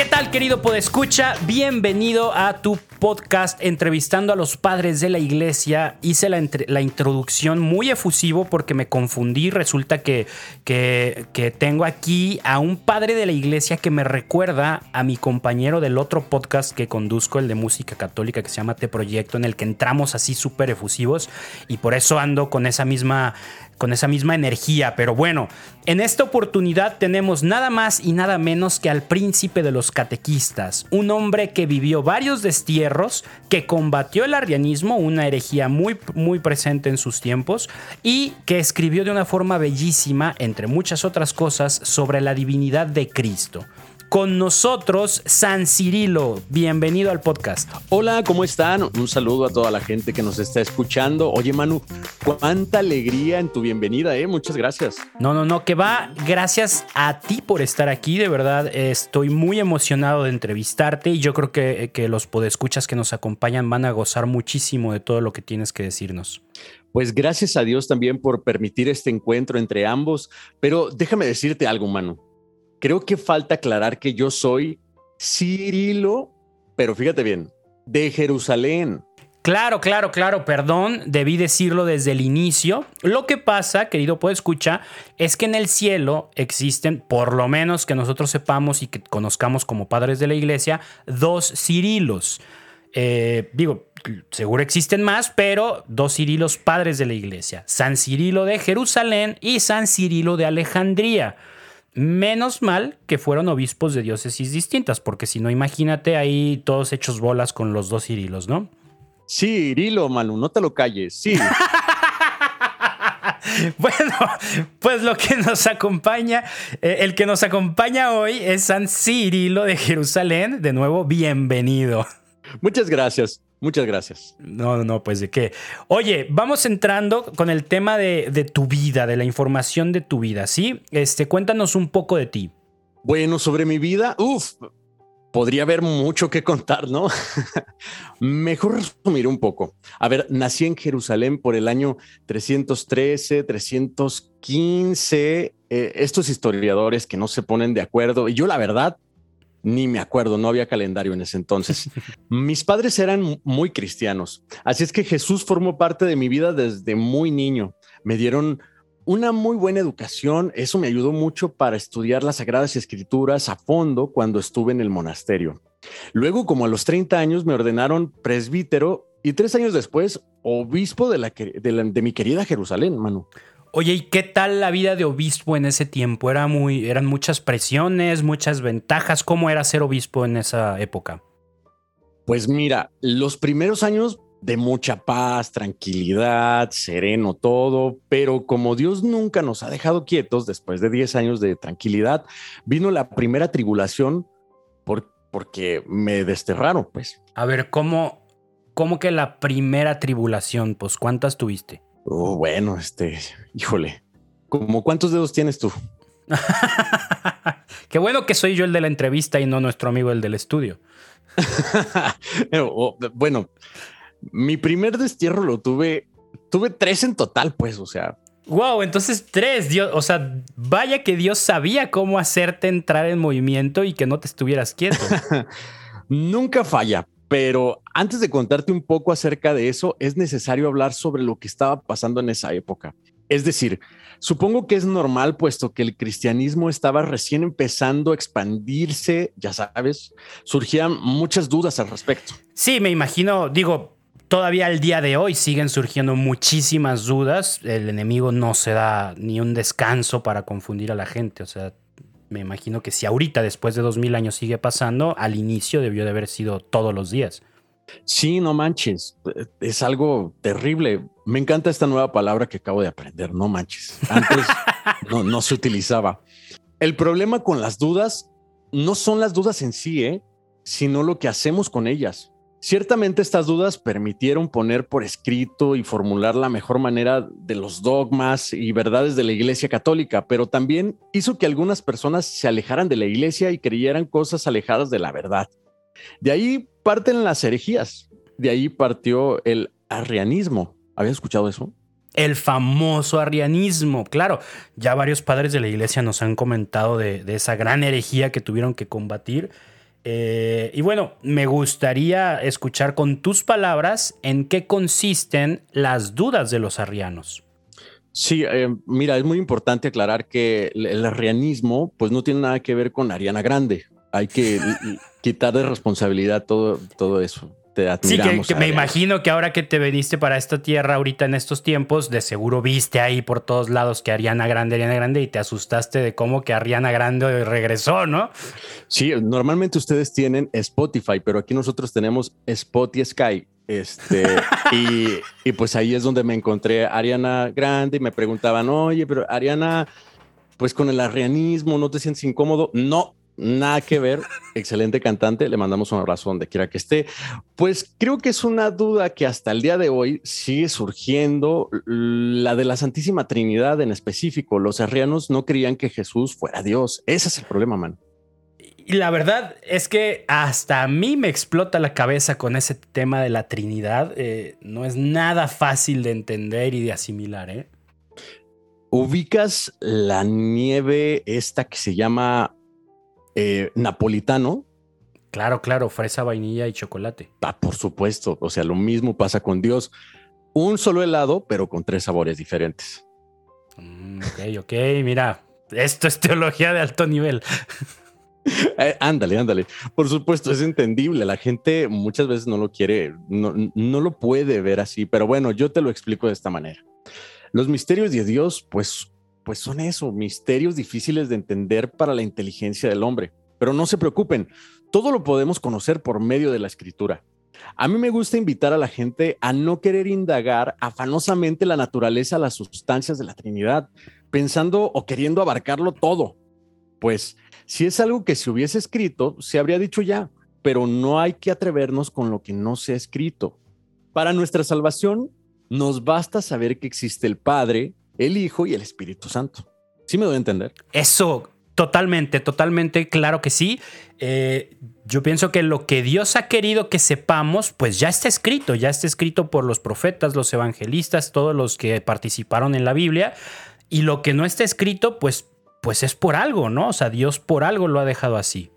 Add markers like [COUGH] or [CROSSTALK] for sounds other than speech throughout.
¿Qué tal, querido Podescucha? Bienvenido a tu podcast entrevistando a los padres de la iglesia. Hice la, introducción muy efusivo porque me confundí. Resulta que, que, que, tengo aquí a un padre de la iglesia que me recuerda a mi compañero del otro podcast que conduzco, el de música católica, que se llama Te Proyecto, en el que entramos así súper efusivos y por eso ando con esa misma con esa misma energía. Pero bueno, en esta oportunidad tenemos nada más y nada menos que al príncipe de los catequistas, un hombre que vivió varios destierros, que combatió el arrianismo, una herejía muy, muy presente en sus tiempos, y que escribió de una forma bellísima, entre muchas otras cosas, sobre la divinidad de Cristo con nosotros San Cirilo. Bienvenido al podcast. Hola, ¿cómo están? Un saludo a toda la gente que nos está escuchando. Oye, Manu, cuánta alegría en tu bienvenida, ¿eh? Muchas gracias. No, no, no, que va. Gracias a ti por estar aquí. De verdad, estoy muy emocionado de entrevistarte y yo creo que, que los podescuchas que nos acompañan van a gozar muchísimo de todo lo que tienes que decirnos. Pues gracias a Dios también por permitir este encuentro entre ambos. Pero déjame decirte algo, Manu creo que falta aclarar que yo soy Cirilo, pero fíjate bien, de Jerusalén. Claro, claro, claro, perdón, debí decirlo desde el inicio. Lo que pasa, querido puede escuchar, es que en el cielo existen, por lo menos que nosotros sepamos y que conozcamos como padres de la iglesia, dos Cirilos. Eh, digo, seguro existen más, pero dos Cirilos padres de la iglesia. San Cirilo de Jerusalén y San Cirilo de Alejandría. Menos mal que fueron obispos de diócesis distintas, porque si no, imagínate ahí todos hechos bolas con los dos Cirilos, ¿no? Sí, Cirilo, Manu, no te lo calles, sí. [LAUGHS] bueno, pues lo que nos acompaña, eh, el que nos acompaña hoy es San Cirilo de Jerusalén. De nuevo, bienvenido. Muchas gracias. Muchas gracias. No, no, pues de qué. Oye, vamos entrando con el tema de, tu vida, de la información de tu vida, ¿sí? Este, cuéntanos un poco de ti. Bueno, sobre mi vida, uff, podría haber mucho que contar, ¿no? [LAUGHS] Mejor resumir un poco. A ver, nací en Jerusalén por el año 313, 315. Eh, estos historiadores que no se ponen de acuerdo, y yo la verdad ni me acuerdo, no había calendario en ese entonces. [LAUGHS] Mis padres eran muy cristianos, así es que Jesús formó parte de mi vida desde muy niño. Me dieron una muy buena educación, eso me ayudó mucho para estudiar las Sagradas Escrituras a fondo cuando estuve en el monasterio. Luego, como a los 30 años, me ordenaron presbítero y tres años después, obispo de, la, de, de mi querida Jerusalén, Manu. Oye, ¿y qué tal la vida de obispo en ese tiempo? Era muy, eran muchas presiones, muchas ventajas. ¿Cómo era ser obispo en esa época? Pues mira, los primeros años de mucha paz, tranquilidad, sereno todo, pero como Dios nunca nos ha dejado quietos después de 10 años de tranquilidad, vino la primera tribulación por, porque me desterraron, pues. A ver, ¿cómo, ¿cómo que la primera tribulación? Pues ¿cuántas tuviste? Oh, bueno, este, híjole, ¿cómo cuántos dedos tienes tú? [LAUGHS] Qué bueno que soy yo el de la entrevista y no nuestro amigo el del estudio. [LAUGHS] Oh, bueno, mi primer destierro lo tuve, tuve tres en total, pues, o sea. Wow, entonces tres, Dios, o sea, vaya que Dios sabía cómo hacerte entrar en movimiento y que no te estuvieras quieto. [LAUGHS] Nunca falla, pero antes de contarte un poco acerca de eso, es necesario hablar sobre lo que estaba pasando en esa época. Es decir, supongo que es normal, puesto que el cristianismo estaba recién empezando a expandirse, ya sabes, surgían muchas dudas al respecto. Sí, me imagino, digo, todavía al día de hoy siguen surgiendo muchísimas dudas. El enemigo no se da ni un descanso para confundir a la gente, o sea, me imagino que si ahorita, después de dos mil años, sigue pasando, al inicio debió de haber sido todos los días. Sí, no manches, es algo terrible. Me encanta esta nueva palabra que acabo de aprender, no manches. Antes [LAUGHS] no, no se utilizaba. El problema con las dudas no son las dudas en sí, ¿eh? sino lo que hacemos con ellas. Ciertamente estas dudas permitieron poner por escrito y formular la mejor manera de los dogmas y verdades de la Iglesia Católica, pero también hizo que algunas personas se alejaran de la Iglesia y creyeran cosas alejadas de la verdad. De ahí parten las herejías, de ahí partió el arrianismo. ¿Habías escuchado eso? El famoso arrianismo, claro, ya varios padres de la iglesia nos han comentado de, de esa gran herejía que tuvieron que combatir Eh, y bueno, me gustaría escuchar con tus palabras en qué consisten las dudas de los arrianos. Sí, eh, mira, es muy importante aclarar que el, arrianismo pues no tiene nada que ver con Ariana Grande. Hay que [LAUGHS] quitar de responsabilidad todo, todo eso. Te admiramos, sí, que, me imagino que ahora que te veniste para esta tierra ahorita en estos tiempos, de seguro viste ahí por todos lados que Ariana Grande, Ariana Grande, y te asustaste de cómo que Ariana Grande regresó, ¿no? Sí, normalmente ustedes tienen Spotify, pero aquí nosotros tenemos Spotify Sky. Este, [LAUGHS] y, pues ahí es donde me encontré a Ariana Grande y me preguntaban, oye, pero Ariana, pues con el arianismo, ¿no te sientes incómodo? No, nada que ver. Excelente cantante. Le mandamos un abrazo donde quiera que esté. Pues creo que es una duda que hasta el día de hoy sigue surgiendo, la de la Santísima Trinidad en específico. Los arrianos no creían que Jesús fuera Dios. Ese es el problema, man. Y la verdad es que hasta a mí me explota la cabeza con ese tema de la Trinidad. Eh, no es nada fácil de entender y de asimilar, ¿eh? ¿Ubicas la nieve esta que se llama eh, napolitano? Claro, claro, fresa, vainilla y chocolate. Ah, por supuesto. O sea, lo mismo pasa con Dios. Un solo helado, pero con tres sabores diferentes. Mm, ok, ok, mira, esto es teología de alto nivel. [LAUGHS] Eh, ándale, ándale. Por supuesto, es entendible. La gente muchas veces no lo quiere, no, no lo puede ver así, pero bueno, yo te lo explico de esta manera. Los misterios de Dios, pues, pues son eso, misterios difíciles de entender para la inteligencia del hombre. Pero no se preocupen, todo lo podemos conocer por medio de la escritura. A mí me gusta invitar a la gente a no querer indagar afanosamente la naturaleza, las sustancias de la Trinidad, pensando o queriendo abarcarlo todo. Pues si es algo que se hubiese escrito, se habría dicho ya, pero no hay que atrevernos con lo que no se ha escrito. Para nuestra salvación, nos basta saber que existe el Padre, el Hijo y el Espíritu Santo. ¿Sí me doy a entender? Eso, totalmente, totalmente, claro que sí. Eh, yo pienso que lo que Dios ha querido que sepamos, pues ya está escrito, ya está escrito por los profetas, los evangelistas, todos los que participaron en la Biblia. Y lo que no está escrito, pues pues es por algo, ¿no? O sea, Dios por algo lo ha dejado así.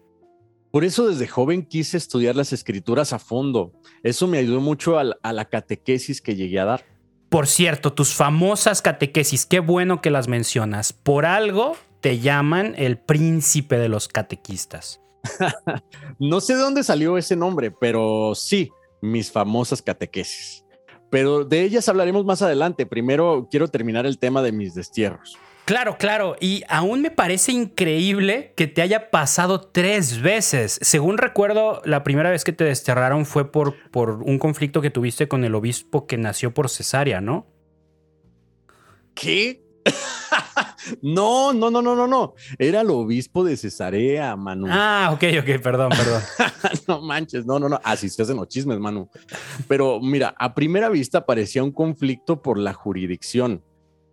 Por eso desde joven quise estudiar las escrituras a fondo. Eso me ayudó mucho a, la catequesis que llegué a dar. Por cierto, tus famosas catequesis, qué bueno que las mencionas. Por algo te llaman el príncipe de los catequistas. [LAUGHS] no sé de dónde salió ese nombre, pero sí, mis famosas catequesis. Pero de ellas hablaremos más adelante. Primero quiero terminar el tema de mis destierros. Claro, claro. Y aún me parece increíble que te haya pasado tres veces. Según recuerdo, la primera vez que te desterraron fue por, por un conflicto que tuviste con el obispo que nació por cesárea, ¿no? ¿Qué? [LAUGHS] no, no, no, no, no, no. Era el obispo de Cesarea, Manu. Ah, ok, ok, perdón, perdón. [LAUGHS] no manches, no, no, no. Así se hacen los chismes, Manu. Pero mira, a primera vista parecía un conflicto por la jurisdicción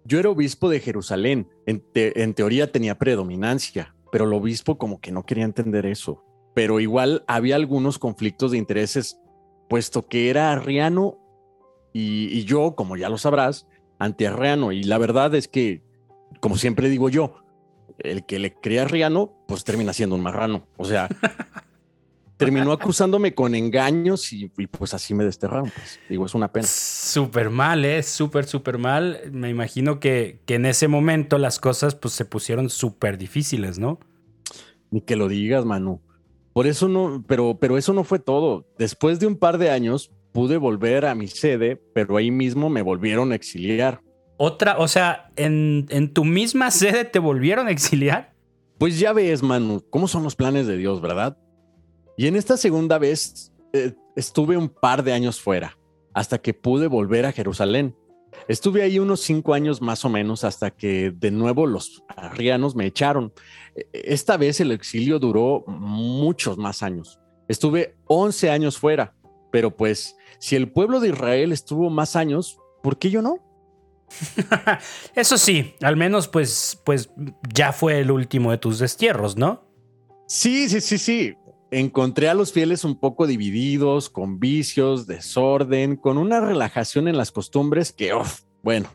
yo era obispo de Jerusalén, en, teoría tenía predominancia, pero el obispo como que no quería entender eso. Pero igual había algunos conflictos de intereses, puesto que era arriano y, yo, como ya lo sabrás, antiarriano. Y la verdad es que, como siempre digo yo, el que le crea arriano, pues termina siendo un marrano. O sea, [LAUGHS] terminó acusándome con engaños y, pues así me desterraron. Pues. Digo, es una pena. Súper mal, ¿eh? Súper, súper mal. Me imagino que, que, en ese momento las cosas pues se pusieron súper difíciles, ¿no? Ni que lo digas, Manu. Por eso no, pero, pero eso no fue todo. Después de un par de años pude volver a mi sede, pero ahí mismo me volvieron a exiliar. Otra, o sea, en, en tu misma sede te volvieron a exiliar. Pues ya ves, Manu, cómo son los planes de Dios, ¿verdad? Y en esta segunda vez eh, estuve un par de años fuera, hasta que pude volver a Jerusalén. Estuve ahí unos cinco años más o menos hasta que de nuevo los arrianos me echaron. E, esta vez el exilio duró muchos más años. Estuve 11 años fuera, pero pues si el pueblo de Israel estuvo más años, ¿por qué yo no? [LAUGHS] Eso sí, al menos pues, pues ya fue el último de tus destierros, ¿no? Sí, sí, sí, sí encontré a los fieles un poco divididos, con vicios, desorden, con una relajación en las costumbres que, bueno,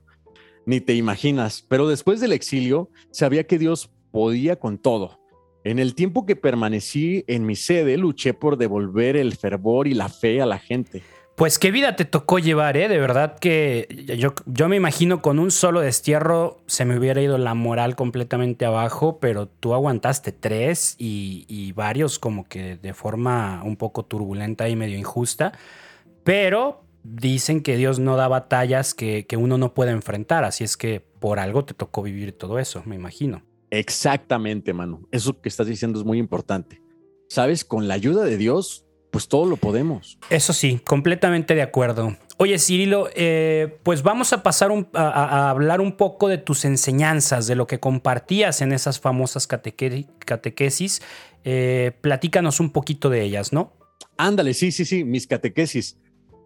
ni te imaginas. Pero después del exilio, sabía que Dios podía con todo. En el tiempo que permanecí en mi sede, luché por devolver el fervor y la fe a la gente. Pues qué vida te tocó llevar, ¿eh? De verdad que yo, yo me imagino con un solo destierro se me hubiera ido la moral completamente abajo, pero tú aguantaste tres y, varios como que de forma un poco turbulenta y medio injusta, pero dicen que Dios no da batallas que, que uno no puede enfrentar, así es que por algo te tocó vivir todo eso, me imagino. Exactamente, Manu. Eso que estás diciendo es muy importante. Sabes, con la ayuda de Dios pues todo lo podemos. Eso sí, completamente de acuerdo. Oye, Cirilo, eh, pues vamos a pasar a, hablar un poco de tus enseñanzas, de lo que compartías en esas famosas catequesis. Eh, platícanos un poquito de ellas, ¿no? Ándale, sí, sí, sí, mis catequesis.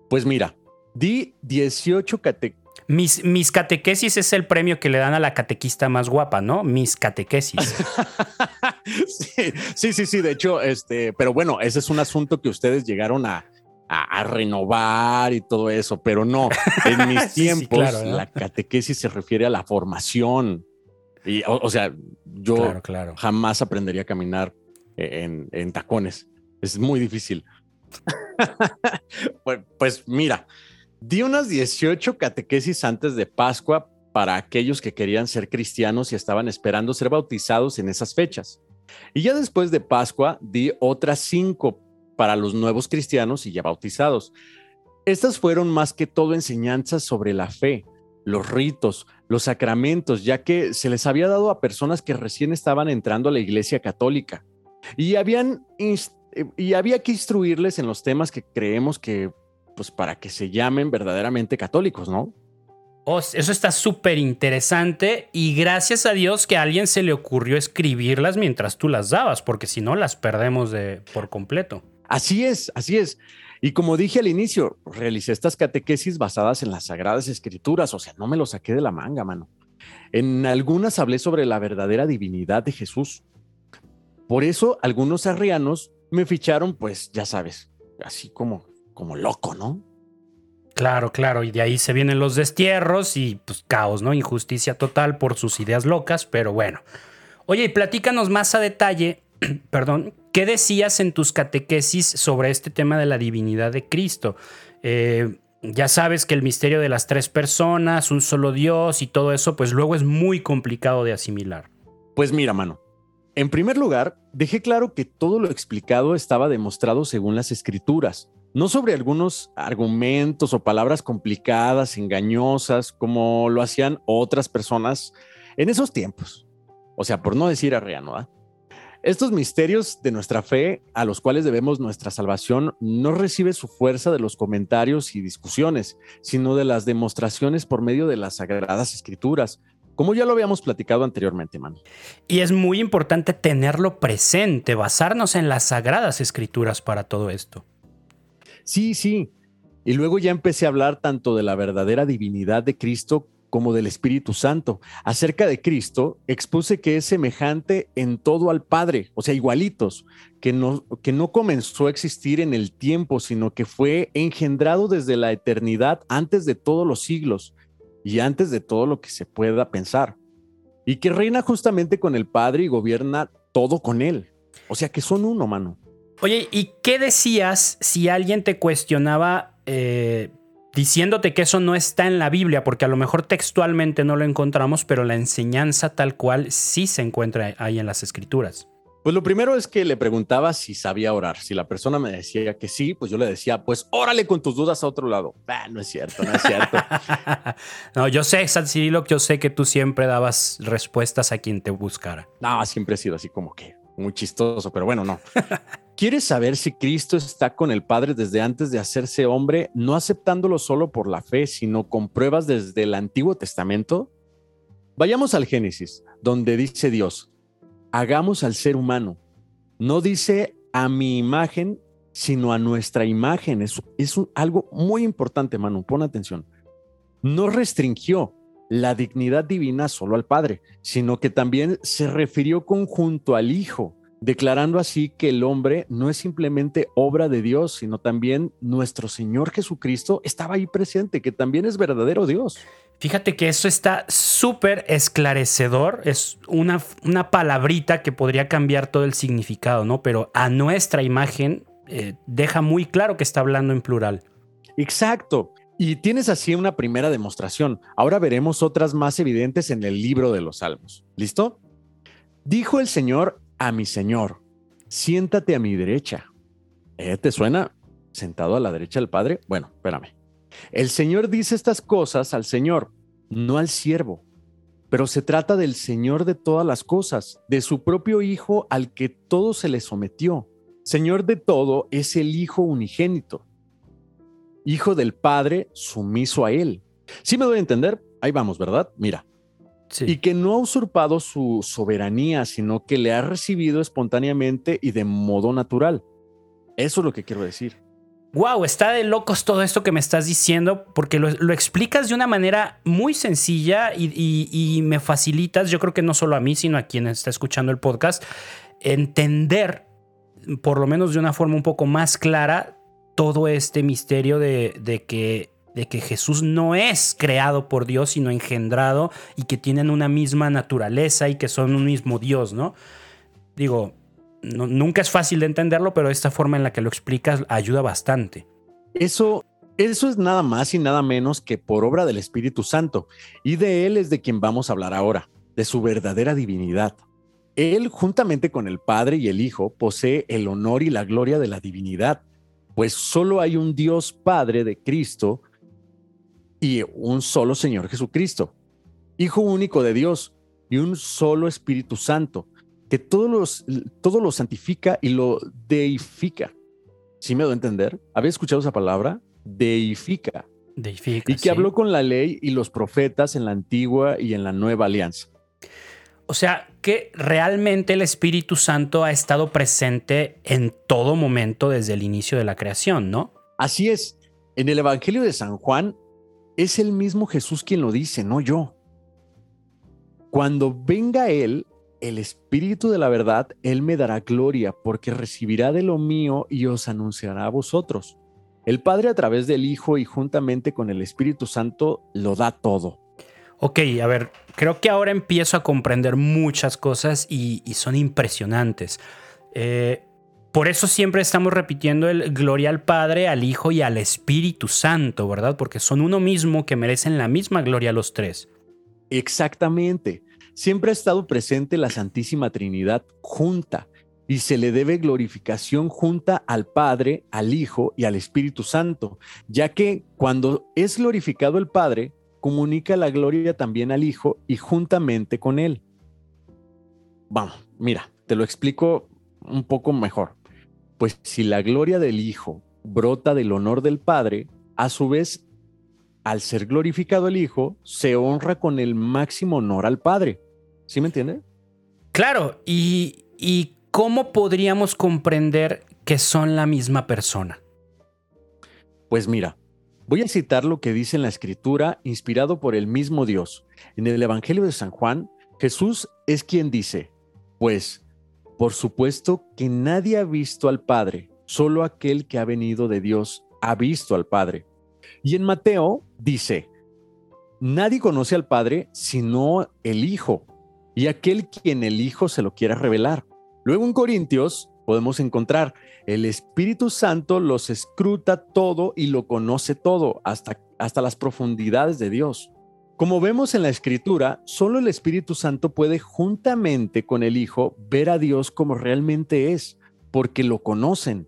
Pues mira, di 18 catequesis mis, catequesis es el premio que le dan a la catequista más guapa, ¿no? Mis catequesis. [LAUGHS] sí, sí, sí, De hecho, este, pero bueno, ese es un asunto que ustedes llegaron a, renovar y todo eso, pero no. En [LAUGHS] mis tiempos, la catequesis se refiere a la formación. Y, o, sea, yo jamás aprendería a caminar en, en tacones. Es muy difícil. [LAUGHS] pues, pues mira, Di unas 18 catequesis antes de Pascua para aquellos que querían ser cristianos y estaban esperando ser bautizados en esas fechas. Y ya después de Pascua di otras cinco para los nuevos cristianos y ya bautizados. Estas fueron más que todo enseñanzas sobre la fe, los ritos, los sacramentos, ya que se les había dado a personas que recién estaban entrando a la iglesia católica. Y, y había que instruirles en los temas que creemos que pues para que se llamen verdaderamente católicos, ¿no? Oh, eso está súper interesante y gracias a Dios que a alguien se le ocurrió escribirlas mientras tú las dabas, porque si no las perdemos de, por completo. Así es, así es. Y como dije al inicio, realicé estas catequesis basadas en las sagradas escrituras, o sea, no me lo saqué de la manga, mano. En algunas hablé sobre la verdadera divinidad de Jesús. Por eso algunos arrianos me ficharon, pues ya sabes, así como como loco, ¿no? Claro, claro, y de ahí se vienen los destierros y pues caos, ¿no? Injusticia total por sus ideas locas, pero bueno. Oye, y platícanos más a detalle, [CLEARS THROAT] perdón, ¿qué decías en tus catequesis sobre este tema de la divinidad de Cristo? Eh, ya sabes que el misterio de las tres personas, un solo Dios y todo eso, pues luego es muy complicado de asimilar. Pues mira, mano, en primer lugar, dejé claro que todo lo explicado estaba demostrado según las escrituras no sobre algunos argumentos o palabras complicadas, engañosas, como lo hacían otras personas en esos tiempos. O sea, por no decir arreano, Estos misterios de nuestra fe, a los cuales debemos nuestra salvación, no recibe su fuerza de los comentarios y discusiones, sino de las demostraciones por medio de las sagradas escrituras, como ya lo habíamos platicado anteriormente, man. Y es muy importante tenerlo presente, basarnos en las sagradas escrituras para todo esto. Sí, sí. Y luego ya empecé a hablar tanto de la verdadera divinidad de Cristo como del Espíritu Santo. Acerca de Cristo, expuse que es semejante en todo al Padre, o sea, igualitos, que no, que no comenzó a existir en el tiempo, sino que fue engendrado desde la eternidad, antes de todos los siglos y antes de todo lo que se pueda pensar. Y que reina justamente con el Padre y gobierna todo con él. O sea, que son uno, mano. Oye, ¿y qué decías si alguien te cuestionaba eh, diciéndote que eso no está en la Biblia? Porque a lo mejor textualmente no lo encontramos, pero la enseñanza tal cual sí se encuentra ahí en las escrituras. Pues lo primero es que le preguntaba si sabía orar. Si la persona me decía que sí, pues yo le decía, pues órale con tus dudas a otro lado. no es cierto, no es cierto. [LAUGHS] no, yo sé, San Cirilo, yo sé que tú siempre dabas respuestas a quien te buscara. No, siempre he sido así como que muy chistoso, pero bueno, no. [LAUGHS] ¿Quieres saber si Cristo está con el Padre desde antes de hacerse hombre, no aceptándolo solo por la fe, sino con pruebas desde el Antiguo Testamento? Vayamos al Génesis, donde dice Dios, hagamos al ser humano. No dice a mi imagen, sino a nuestra imagen. Es, es algo muy importante, Manu, pon atención. No restringió la dignidad divina solo al Padre, sino que también se refirió conjunto al Hijo declarando así que el hombre no es simplemente obra de Dios, sino también nuestro Señor Jesucristo estaba ahí presente, que también es verdadero Dios. Fíjate que eso está súper esclarecedor. Es una, una, palabrita que podría cambiar todo el significado, ¿no? Pero a nuestra imagen eh, deja muy claro que está hablando en plural. Exacto. Y tienes así una primera demostración. Ahora veremos otras más evidentes en el libro de los Salmos. ¿Listo? Dijo el Señor a mi Señor, siéntate a mi derecha. ¿Eh? ¿Te suena? Sentado a la derecha del Padre. Bueno, espérame. El Señor dice estas cosas al Señor, no al siervo, pero se trata del Señor de todas las cosas, de su propio Hijo al que todo se le sometió. Señor de todo es el Hijo unigénito, Hijo del Padre sumiso a Él. ¿Sí me doy a entender? Ahí vamos, ¿verdad? Mira. Y que no ha usurpado su soberanía, sino que le ha recibido espontáneamente y de modo natural. Eso es lo que quiero decir wow, está de locos todo esto que me estás diciendo, porque lo, explicas de una manera muy sencilla y, me facilitas, yo creo que no solo a mí, sino a quien está escuchando el podcast, entender, por lo menos de una forma un poco más clara, todo este misterio de, que de que Jesús no es creado por Dios, sino engendrado y que tienen una misma naturaleza y que son un mismo Dios, ¿no? Digo, nunca es fácil de entenderlo, pero esta forma en la que lo explicas ayuda bastante. Eso, eso es nada más y nada menos que por obra del Espíritu Santo, y de Él es de quien vamos a hablar ahora, de su verdadera divinidad. Él, juntamente con el Padre y el Hijo, posee el honor y la gloria de la divinidad, pues solo hay un Dios Padre de Cristo y un solo Señor Jesucristo, Hijo único de Dios y un solo Espíritu Santo que todo, los, todo lo santifica y lo deifica. ¿Sí me doy a entender? ¿Había escuchado esa palabra? Deifica. Deifica. Y que habló con la ley y los profetas en la antigua y en la nueva alianza. O sea, que realmente el Espíritu Santo ha estado presente en todo momento desde el inicio de la creación, ¿no? Así es. En el Evangelio de San Juan es el mismo Jesús quien lo dice, no yo. Cuando venga Él, el Espíritu de la verdad, Él me dará gloria, porque recibirá de lo mío y os anunciará a vosotros. El Padre a través del Hijo y juntamente con el Espíritu Santo lo da todo. Ok, a ver, creo que ahora empiezo a comprender muchas cosas y, son impresionantes. Eh, por eso siempre estamos repitiendo el gloria al Padre, al Hijo y al Espíritu Santo, ¿verdad? Porque son uno mismo que merecen la misma gloria los tres. Exactamente siempre ha estado presente la Santísima Trinidad junta y se le debe glorificación junta al Padre, al Hijo y al Espíritu Santo, ya que cuando es glorificado el Padre, comunica la gloria también al Hijo y juntamente con Él. Vamos, mira, te lo explico un poco mejor. Pues si la gloria del Hijo brota del honor del Padre, a su vez, al ser glorificado el Hijo, se honra con el máximo honor al Padre. ¿Sí me entiende? Claro, y, y ¿cómo podríamos comprender que son la misma persona? Pues mira, voy a citar lo que dice en la escritura inspirado por el mismo Dios. En el Evangelio de San Juan, Jesús es quien dice, pues, por supuesto que nadie ha visto al Padre, solo aquel que ha venido de Dios ha visto al Padre. Y en Mateo dice, nadie conoce al Padre sino el Hijo y aquel quien el Hijo se lo quiera revelar. Luego en Corintios podemos encontrar, el Espíritu Santo los escruta todo y lo conoce todo, hasta, hasta las profundidades de Dios. Como vemos en la Escritura, solo el Espíritu Santo puede juntamente con el Hijo ver a Dios como realmente es, porque lo conocen,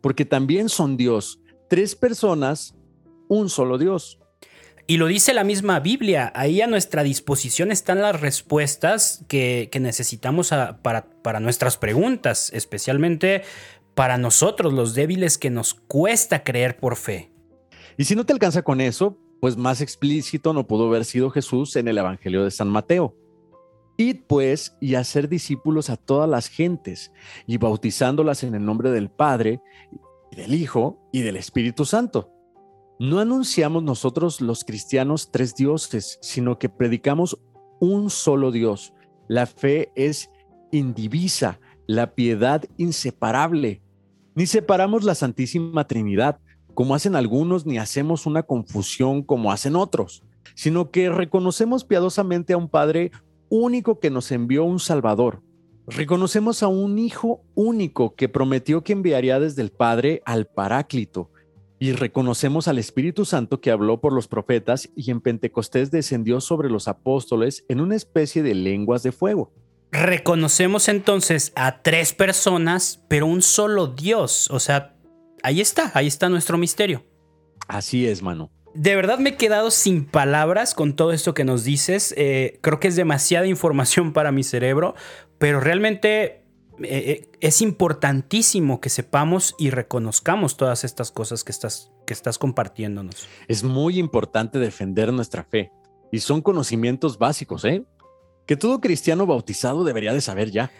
porque también son Dios, tres personas, un solo Dios. Y lo dice la misma Biblia. Ahí a nuestra disposición están las respuestas que, necesitamos para, para nuestras preguntas, especialmente para nosotros, los débiles que nos cuesta creer por fe. Y si no te alcanza con eso, pues más explícito no pudo haber sido Jesús en el Evangelio de San Mateo. Id pues y hacer discípulos a todas las gentes y bautizándolas en el nombre del Padre, y del Hijo y del Espíritu Santo no anunciamos nosotros los cristianos tres dioses, sino que predicamos un solo Dios. La fe es indivisa, la piedad inseparable. Ni separamos la Santísima Trinidad, como hacen algunos, ni hacemos una confusión como hacen otros, sino que reconocemos piadosamente a un Padre único que nos envió un Salvador. Reconocemos a un Hijo único que prometió que enviaría desde el Padre al Paráclito. Y reconocemos al Espíritu Santo que habló por los profetas y en Pentecostés descendió sobre los apóstoles en una especie de lenguas de fuego. Reconocemos entonces a tres personas, pero un solo Dios. O sea, ahí está, ahí está nuestro misterio. Así es, mano. De verdad me he quedado sin palabras con todo esto que nos dices. Eh, creo que es demasiada información [LAUGHS] para mi cerebro, pero realmente eh, eh, es importantísimo que sepamos y reconozcamos todas estas cosas que estás, que estás compartiéndonos. Es muy importante defender nuestra fe y son conocimientos básicos, ¿eh? Que todo cristiano bautizado debería de saber ya.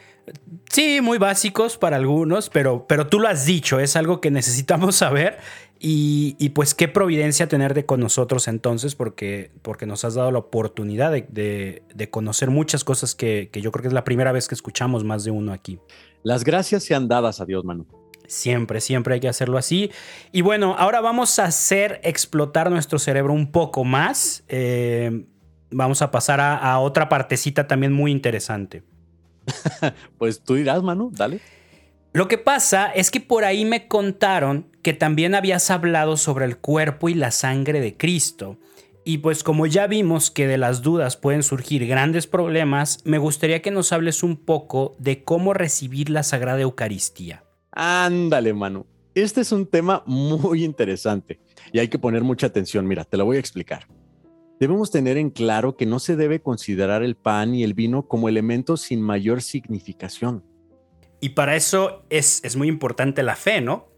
Sí, muy básicos para algunos, pero, pero tú lo has dicho, es algo que necesitamos [LAUGHS] saber y, pues qué providencia tenerte con nosotros entonces, porque, porque nos has dado la oportunidad de, conocer muchas cosas que, yo creo que es la primera vez que escuchamos más de uno aquí. Las gracias sean dadas a Dios, Manu. Siempre, siempre hay que hacerlo así. Y bueno, ahora vamos a hacer explotar nuestro cerebro un poco más. Eh, vamos a pasar a otra partecita también muy interesante. [LAUGHS] pues tú dirás, Manu, dale. Lo que pasa es que por ahí me contaron que también habías hablado sobre el cuerpo y la sangre de Cristo. Y pues como ya vimos que de las dudas pueden surgir grandes problemas, me gustaría que nos hables un poco de cómo recibir la Sagrada Eucaristía. Ándale, Manu. Este es un tema muy interesante y hay que poner mucha atención. Mira, te lo voy a explicar. Debemos tener en claro que no se debe considerar el pan y el vino como elementos sin mayor significación. Y para eso es, es muy importante la fe, ¿no?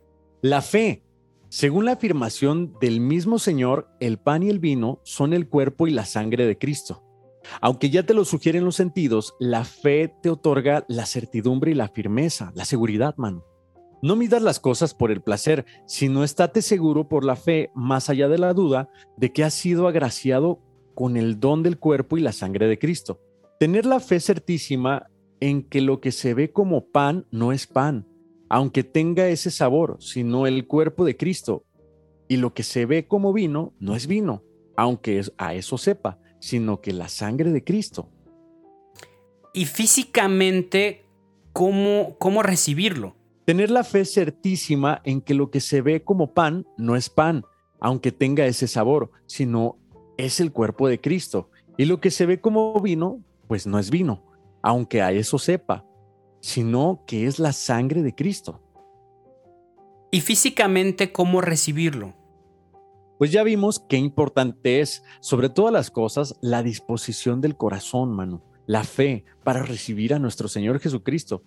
La fe. Según la afirmación del mismo Señor, el pan y el vino son el cuerpo y la sangre de Cristo. Aunque ya te lo sugieren los sentidos, la fe te otorga la certidumbre y la firmeza, la seguridad, mano. No midas las cosas por el placer, sino estate seguro por la fe, más allá de la duda, de que has sido agraciado con el don del cuerpo y la sangre de Cristo. Tener la fe certísima en que lo que se ve como pan no es pan, aunque tenga ese sabor, sino el cuerpo de Cristo. Y lo que se ve como vino no es vino, aunque a eso sepa, sino que la sangre de Cristo. Y físicamente, ¿cómo, cómo recibirlo? Tener la fe certísima en que lo que se ve como pan no es pan, aunque tenga ese sabor, sino es el cuerpo de Cristo. Y lo que se ve como vino, pues no es vino, aunque a eso sepa, sino que es la sangre de Cristo. ¿Y físicamente cómo recibirlo? Pues ya vimos qué importante es, sobre todas las cosas, la disposición del corazón, mano, la fe para recibir a nuestro Señor Jesucristo.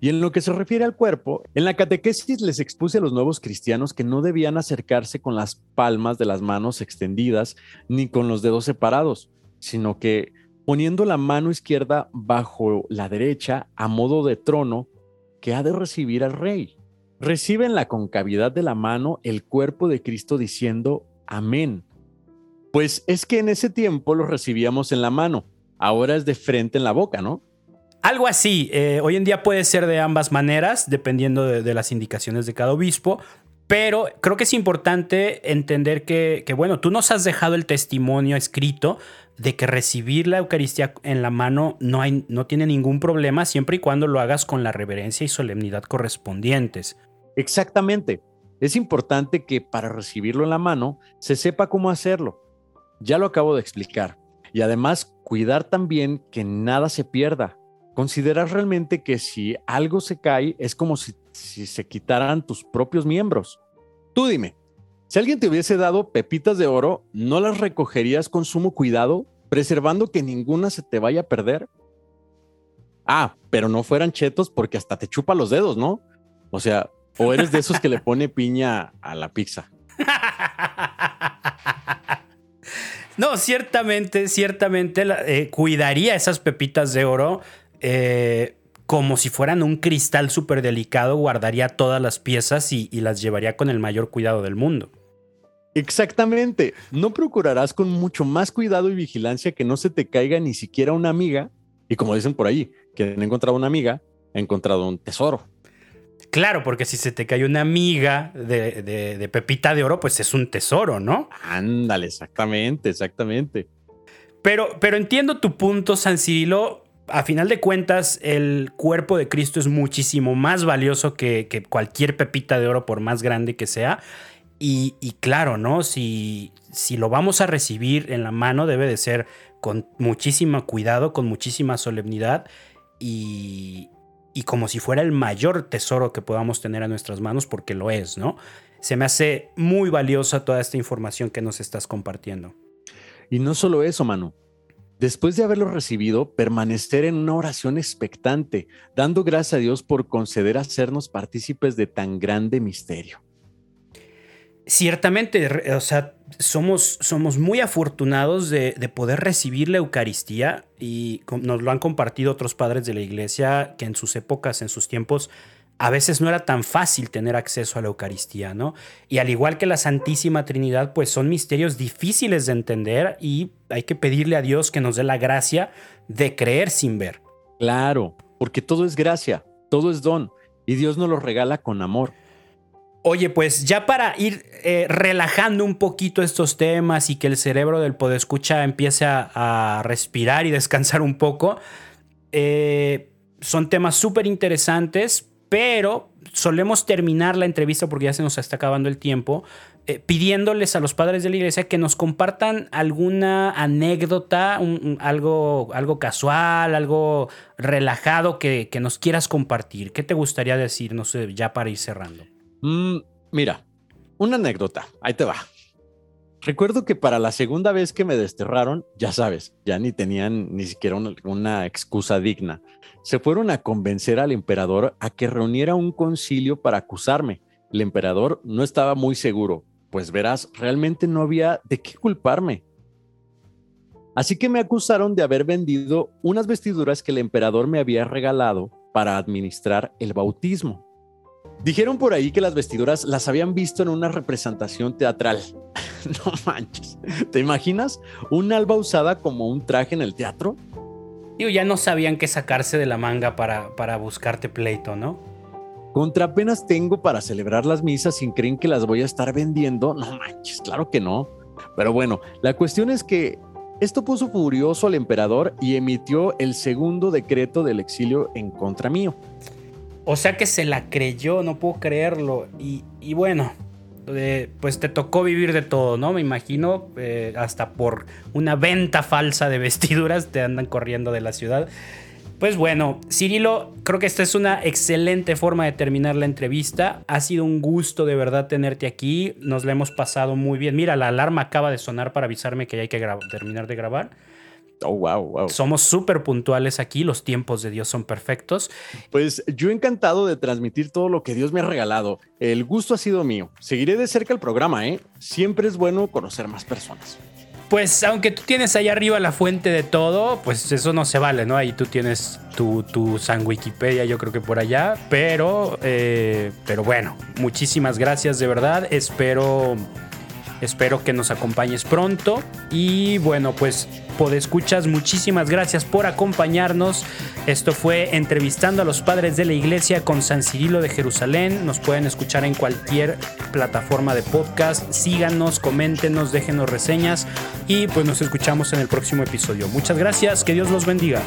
Y en lo que se refiere al cuerpo, en la catequesis les expuse a los nuevos cristianos que no debían acercarse con las palmas de las manos extendidas ni con los dedos separados, sino que poniendo la mano izquierda bajo la derecha a modo de trono que ha de recibir al rey. Recibe en la concavidad de la mano el cuerpo de Cristo diciendo amén. Pues es que en ese tiempo lo recibíamos en la mano, ahora es de frente en la boca, ¿no? Algo así. Eh, hoy en día puede ser de ambas maneras, dependiendo de, las indicaciones de cada obispo. Pero creo que es importante entender que, bueno, tú nos has dejado el testimonio escrito de que recibir la Eucaristía en la mano no, no tiene ningún problema siempre y cuando lo hagas con la reverencia y solemnidad correspondientes. Exactamente. Es importante que para recibirlo en la mano se sepa cómo hacerlo. Ya lo acabo de explicar. Y además, cuidar también que nada se pierda. Considerar realmente que si algo se cae es como si, se quitaran tus propios miembros. Tú dime, si alguien te hubiese dado pepitas de oro, ¿no las recogerías con sumo cuidado, preservando que ninguna se te vaya a perder? Ah, pero no fueran chetos porque hasta te chupa los dedos, ¿no? O sea, o eres de esos que le pone piña a la pizza. [LAUGHS] No, ciertamente, ciertamente eh, cuidaría esas pepitas de oro eh, como si fueran un cristal súper delicado, guardaría todas las piezas y, las llevaría con el mayor cuidado del mundo. Exactamente. No procurarás con mucho más cuidado y vigilancia que no se te caiga ni siquiera una amiga. Y como dicen por ahí, quien ha encontrado una amiga, ha encontrado un tesoro. Claro, porque si se te cae una amiga de, Pepita de Oro, pues es un tesoro, ¿no? Ándale, exactamente, exactamente. Pero, pero entiendo tu punto, San Cirilo. A final de cuentas, el cuerpo de Cristo es muchísimo más valioso que, cualquier pepita de oro, por más grande que sea. Y, claro, ¿no? Si, si lo vamos a recibir en la mano, debe de ser con muchísimo cuidado, con muchísima solemnidad y, y como si fuera el mayor tesoro que podamos tener a nuestras manos, porque lo es, ¿no? Se me hace muy valiosa toda esta información que nos estás compartiendo. Y no solo eso, Manu. Después de haberlo recibido, permanecer en una oración expectante, dando gracias a Dios por conceder hacernos partícipes de tan grande misterio. Ciertamente, o sea, somos, somos muy afortunados de, poder recibir la Eucaristía y nos lo han compartido otros padres de la iglesia que en sus épocas, en sus tiempos, a veces no era tan fácil tener acceso a la Eucaristía, ¿no? Y al igual que la Santísima Trinidad, pues son misterios difíciles de entender y hay que pedirle a Dios que nos dé la gracia de creer sin ver. Claro, porque todo es gracia, todo es don y Dios nos lo regala con amor. Oye, pues ya para ir eh, relajando un poquito estos temas y que el cerebro del podescucha empiece a, respirar y descansar un poco, eh, son temas súper interesantes, pero solemos terminar la entrevista porque ya se nos está acabando el tiempo, eh, pidiéndoles a los padres de la iglesia que nos compartan alguna anécdota, algo, algo casual, algo relajado que, nos quieras compartir. ¿Qué te gustaría decir, no sé, ya para ir cerrando? Mm, mira, una anécdota, ahí te va. Recuerdo que para la segunda vez que me desterraron, ya sabes, ya ni tenían ni siquiera una, excusa digna. Se fueron a convencer al emperador a que reuniera un concilio para acusarme. El emperador no estaba muy seguro, pues verás, realmente no había de qué culparme. Así que me acusaron de haber vendido unas vestiduras que el emperador me había regalado para administrar el bautismo. Dijeron por ahí que las vestiduras las habían visto en una representación teatral. [LAUGHS] no manches. ¿Te imaginas un alba usada como un traje en el teatro? Digo, ya no sabían qué sacarse de la manga para, para buscarte pleito, ¿no? Contra apenas tengo para celebrar las misas sin creen que las voy a estar vendiendo. No manches, claro que no. Pero bueno, la cuestión es que esto puso furioso al emperador y emitió el segundo decreto del exilio en contra mío. O sea que se la creyó, no puedo creerlo. Y, bueno, eh, pues te tocó vivir de todo, ¿no? Me imagino, eh, hasta por una venta falsa de [LAUGHS] vestiduras te andan corriendo de la ciudad. Pues bueno, Cirilo, creo que esta es una excelente forma de terminar la entrevista. Ha sido un gusto de verdad tenerte aquí. Nos la hemos pasado muy bien. Mira, la alarma acaba de sonar para avisarme que ya hay que terminar de grabar. Oh, wow, wow. Somos súper puntuales aquí, los tiempos de Dios son perfectos. Pues yo encantado de transmitir todo lo que Dios me ha regalado. El gusto ha sido mío. Seguiré de cerca el programa, ¿eh? Siempre es bueno conocer más personas. Pues aunque tú tienes ahí arriba la fuente de todo, pues eso no se vale, ¿no? Ahí tú tienes tu, tu San Wikipedia, yo creo que por allá. Pero, eh, pero bueno, muchísimas gracias de verdad. Espero Espero que nos acompañes pronto. Y bueno, pues escuchas, muchísimas gracias por acompañarnos. Esto fue entrevistando a los padres de la iglesia con San Cirilo de Jerusalén. Nos pueden escuchar en cualquier plataforma de podcast. Síganos, coméntenos, déjenos reseñas y pues nos escuchamos en el próximo episodio. Muchas gracias, que Dios los bendiga.